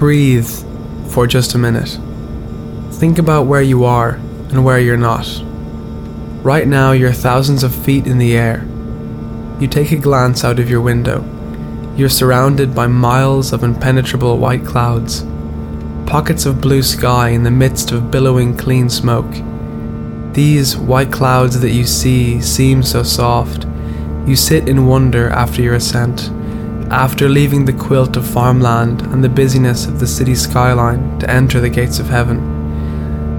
Breathe for just a minute. Think about where you are and where you're not. Right now, you're thousands of feet in the air. You take a glance out of your window. You're surrounded by miles of impenetrable white clouds, pockets of blue sky in the midst of billowing clean smoke. These white clouds that you see seem so soft. You sit in wonder after your ascent after leaving the quilt of farmland and the busyness of the city skyline to enter the gates of heaven.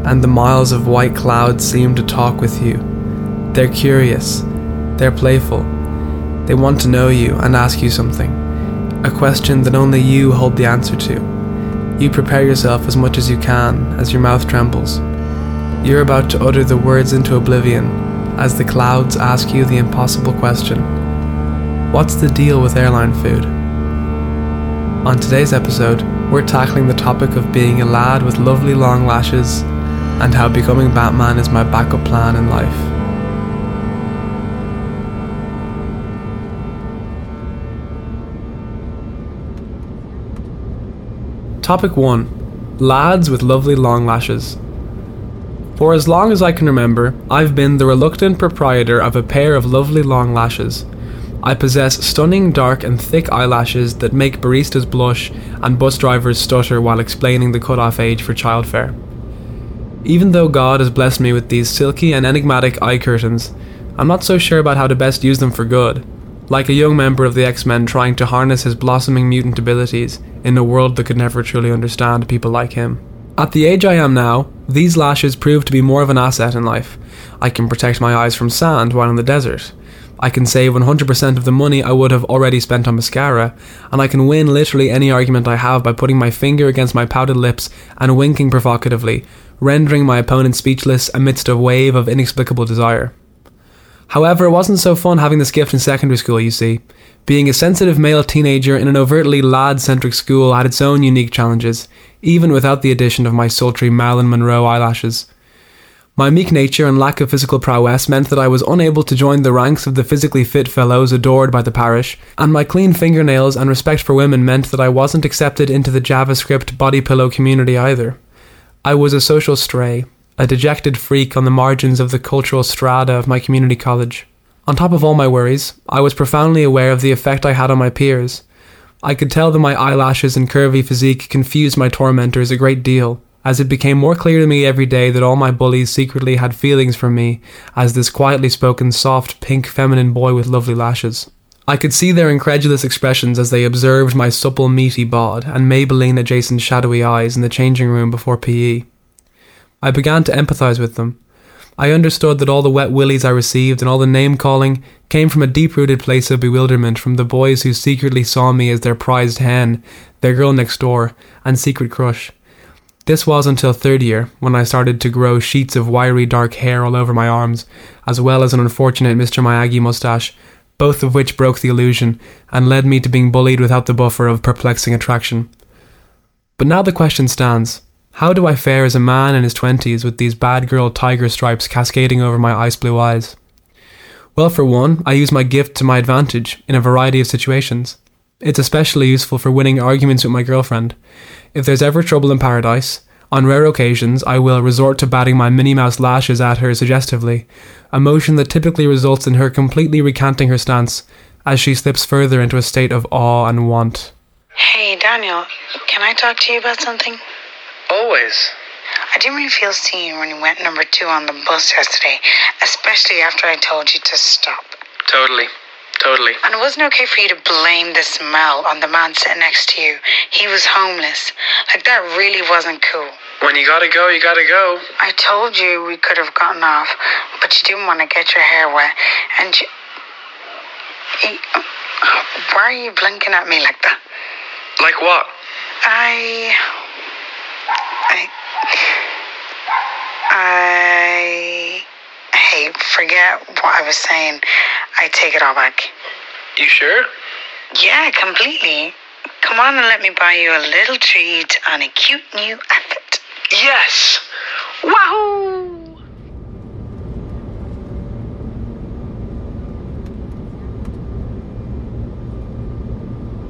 And the miles of white clouds seem to talk with you. They're curious, they're playful, they want to know you and ask you something, a question that only you hold the answer to. You prepare yourself as much as you can as your mouth trembles. You're about to utter the words into oblivion as the clouds ask you the impossible question What's the deal with airline food? On today's episode, we're tackling the topic of being a lad with lovely long lashes and how becoming Batman is my backup plan in life. Topic 1 Lads with lovely long lashes. For as long as I can remember, I've been the reluctant proprietor of a pair of lovely long lashes I possess stunning dark and thick eyelashes that make baristas blush and bus drivers stutter while explaining the cutoff age for childfare. Even though God has blessed me with these silky and enigmatic eye curtains, I'm not so sure about how to best use them for good, like a young member of the X Men trying to harness his blossoming mutant abilities in a world that could never truly understand people like him. At the age I am now, these lashes prove to be more of an asset in life. I can protect my eyes from sand while in the desert. I can save 100% of the money I would have already spent on mascara, and I can win literally any argument I have by putting my finger against my pouted lips and winking provocatively, rendering my opponent speechless amidst a wave of inexplicable desire. However, it wasn't so fun having this gift in secondary school, you see. Being a sensitive male teenager in an overtly lad centric school had its own unique challenges, even without the addition of my sultry Marilyn Monroe eyelashes. My meek nature and lack of physical prowess meant that I was unable to join the ranks of the physically fit fellows adored by the parish, and my clean fingernails and respect for women meant that I wasn't accepted into the JavaScript body pillow community either. I was a social stray, a dejected freak on the margins of the cultural strata of my community college. On top of all my worries, I was profoundly aware of the effect I had on my peers. I could tell that my eyelashes and curvy physique confused my tormentors a great deal, as it became more clear to me every day that all my bullies secretly had feelings for me as this quietly spoken, soft, pink, feminine boy with lovely lashes. I could see their incredulous expressions as they observed my supple, meaty bod and Maybelline adjacent shadowy eyes in the changing room before PE. I began to empathize with them. I understood that all the wet willies I received and all the name calling came from a deep rooted place of bewilderment from the boys who secretly saw me as their prized hen, their girl next door, and secret crush. This was until third year, when I started to grow sheets of wiry dark hair all over my arms, as well as an unfortunate Mr. Miyagi moustache, both of which broke the illusion and led me to being bullied without the buffer of perplexing attraction. But now the question stands how do I fare as a man in his twenties with these bad girl tiger stripes cascading over my ice blue eyes? Well, for one, I use my gift to my advantage in a variety of situations. It's especially useful for winning arguments with my girlfriend. If there's ever trouble in paradise, on rare occasions I will resort to batting my Minnie Mouse lashes at her suggestively, a motion that typically results in her completely recanting her stance as she slips further into a state of awe and want. Hey, Daniel, can I talk to you about something? Always. I didn't really feel seen when you went number two on the bus yesterday, especially after I told you to stop. Totally. Totally. And it wasn't okay for you to blame the smell on the man sitting next to you. He was homeless. Like, that really wasn't cool. When you gotta go, you gotta go. I told you we could have gotten off, but you didn't want to get your hair wet. And you. why are you blinking at me like that? Like what? I. I. I. Hey, forget what I was saying. I take it all back. You sure? Yeah, completely. Come on and let me buy you a little treat on a cute new outfit. Yes! Wahoo!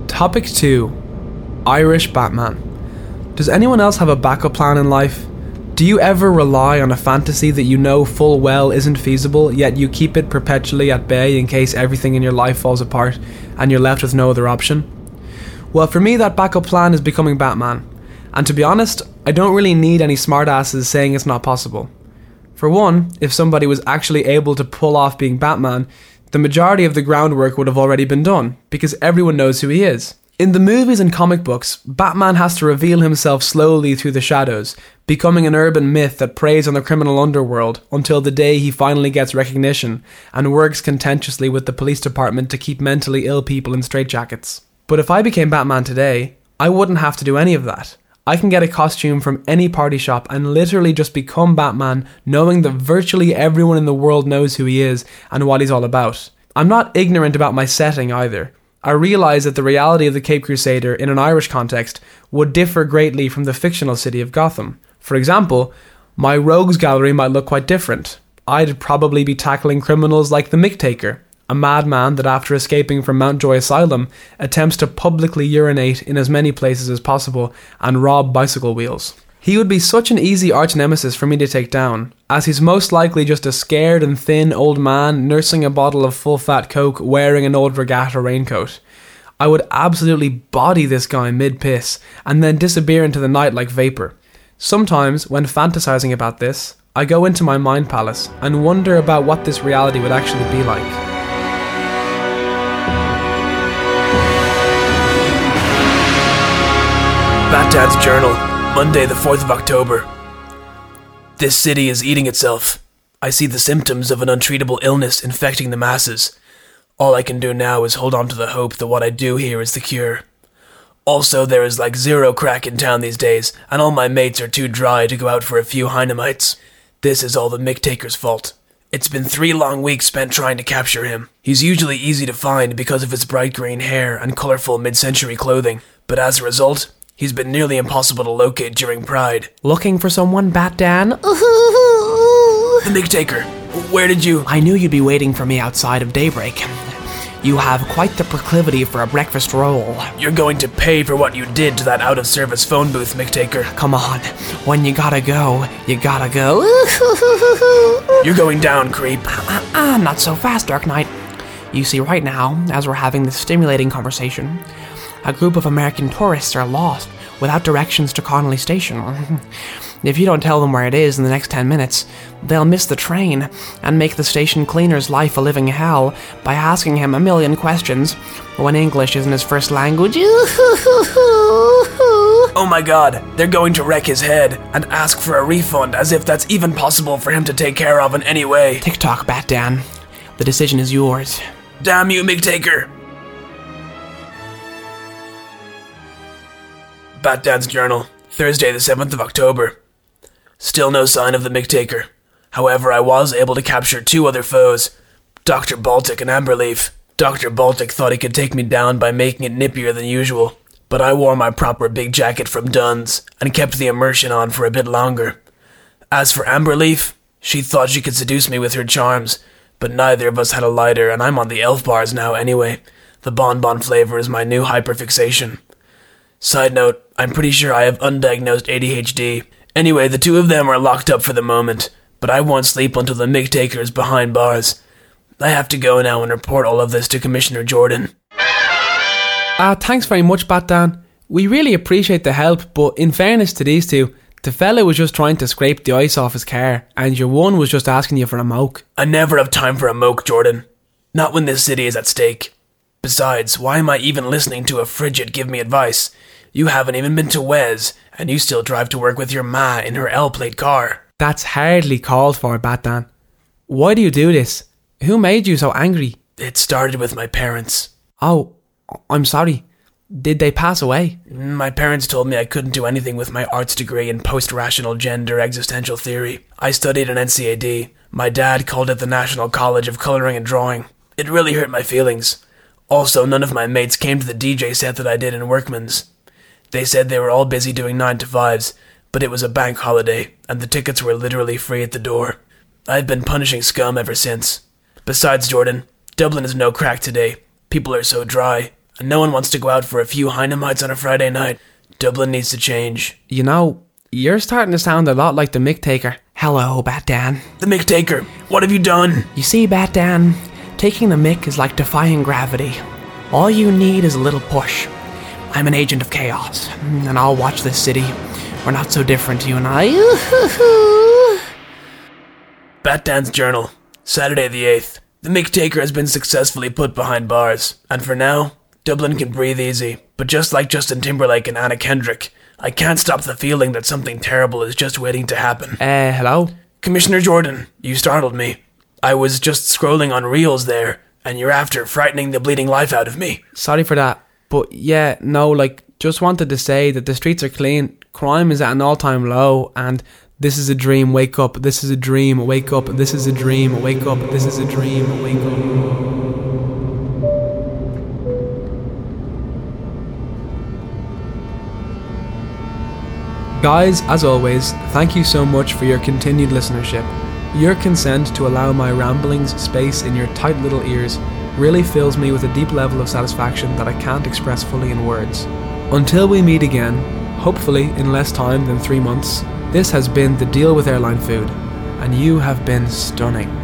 Topic 2 Irish Batman. Does anyone else have a backup plan in life? Do you ever rely on a fantasy that you know full well isn't feasible, yet you keep it perpetually at bay in case everything in your life falls apart and you're left with no other option? Well, for me, that backup plan is becoming Batman. And to be honest, I don't really need any smartasses saying it's not possible. For one, if somebody was actually able to pull off being Batman, the majority of the groundwork would have already been done, because everyone knows who he is. In the movies and comic books, Batman has to reveal himself slowly through the shadows, becoming an urban myth that preys on the criminal underworld until the day he finally gets recognition and works contentiously with the police department to keep mentally ill people in straitjackets. But if I became Batman today, I wouldn't have to do any of that. I can get a costume from any party shop and literally just become Batman, knowing that virtually everyone in the world knows who he is and what he's all about. I'm not ignorant about my setting either. I realise that the reality of the Cape Crusader in an Irish context would differ greatly from the fictional city of Gotham. For example, my rogues gallery might look quite different. I'd probably be tackling criminals like the Mick Taker, a madman that after escaping from Mountjoy Asylum attempts to publicly urinate in as many places as possible and rob bicycle wheels. He would be such an easy arch nemesis for me to take down, as he's most likely just a scared and thin old man nursing a bottle of full fat coke wearing an old regatta raincoat. I would absolutely body this guy mid piss and then disappear into the night like vapor. Sometimes, when fantasizing about this, I go into my mind palace and wonder about what this reality would actually be like. Bat Dan's Journal, Monday, the 4th of October. This city is eating itself. I see the symptoms of an untreatable illness infecting the masses. All I can do now is hold on to the hope that what I do here is the cure. Also, there is like zero crack in town these days, and all my mates are too dry to go out for a few dynamites. This is all the Mick Taker's fault. It's been three long weeks spent trying to capture him. He's usually easy to find because of his bright green hair and colorful mid century clothing, but as a result, he's been nearly impossible to locate during Pride. Looking for someone, Bat Dan? The Mick Taker, where did you. I knew you'd be waiting for me outside of daybreak. You have quite the proclivity for a breakfast roll. You're going to pay for what you did to that out of service phone booth, Mick Taker. Come on, when you gotta go, you gotta go. You're going down, creep. Ah, not so fast, Dark Knight. You see, right now, as we're having this stimulating conversation, a group of American tourists are lost without directions to Connolly Station. if you don't tell them where it is in the next 10 minutes, they'll miss the train and make the station cleaner's life a living hell by asking him a million questions when English isn't his first language. Oh my god, they're going to wreck his head and ask for a refund as if that's even possible for him to take care of in any way. Tick tock, Bat Dan. The decision is yours. Damn you, Mick Taker! Bat Dan's Journal, Thursday, the 7th of October. Still no sign of the Mick Taker. However, I was able to capture two other foes Dr. Baltic and Amberleaf. Dr. Baltic thought he could take me down by making it nippier than usual, but I wore my proper big jacket from Dunnes and kept the immersion on for a bit longer. As for Amberleaf, she thought she could seduce me with her charms, but neither of us had a lighter, and I'm on the elf bars now anyway. The bonbon flavor is my new hyperfixation. Side note, I'm pretty sure I have undiagnosed ADHD. Anyway, the two of them are locked up for the moment, but I won't sleep until the Mick Taker is behind bars. I have to go now and report all of this to Commissioner Jordan. Ah, thanks very much, Bat Dan. We really appreciate the help, but in fairness to these two, the fella was just trying to scrape the ice off his car, and your one was just asking you for a moke. I never have time for a moke, Jordan. Not when this city is at stake. Besides, why am I even listening to a frigid give me advice? You haven't even been to Wes, and you still drive to work with your ma in her L plate car. That's hardly called for, Bat Dan. Why do you do this? Who made you so angry? It started with my parents. Oh, I'm sorry. Did they pass away? My parents told me I couldn't do anything with my arts degree in post rational gender existential theory. I studied an NCAD. My dad called it the National College of Coloring and Drawing. It really hurt my feelings. Also, none of my mates came to the DJ set that I did in Workman's. They said they were all busy doing 9 to 5s, but it was a bank holiday, and the tickets were literally free at the door. I've been punishing scum ever since. Besides, Jordan, Dublin is no crack today. People are so dry, and no one wants to go out for a few Heinemites on a Friday night. Dublin needs to change. You know, you're starting to sound a lot like the Mick Taker. Hello, Bat Dan. The Mick Taker, what have you done? You see, Bat Dan, taking the Mick is like defying gravity. All you need is a little push. I'm an agent of chaos, and I'll watch this city. We're not so different, you and I. Bat Dan's Journal, Saturday the 8th. The Mick Taker has been successfully put behind bars, and for now, Dublin can breathe easy. But just like Justin Timberlake and Anna Kendrick, I can't stop the feeling that something terrible is just waiting to happen. Uh, hello? Commissioner Jordan, you startled me. I was just scrolling on Reels there, and you're after frightening the bleeding life out of me. Sorry for that. But yeah, no, like, just wanted to say that the streets are clean, crime is at an all time low, and this is a dream, wake up, this is a dream, wake up, this is a dream, wake up, this is a dream, wake up. Guys, as always, thank you so much for your continued listenership. Your consent to allow my ramblings space in your tight little ears really fills me with a deep level of satisfaction that I can't express fully in words. Until we meet again, hopefully in less time than three months, this has been The Deal with Airline Food, and you have been stunning.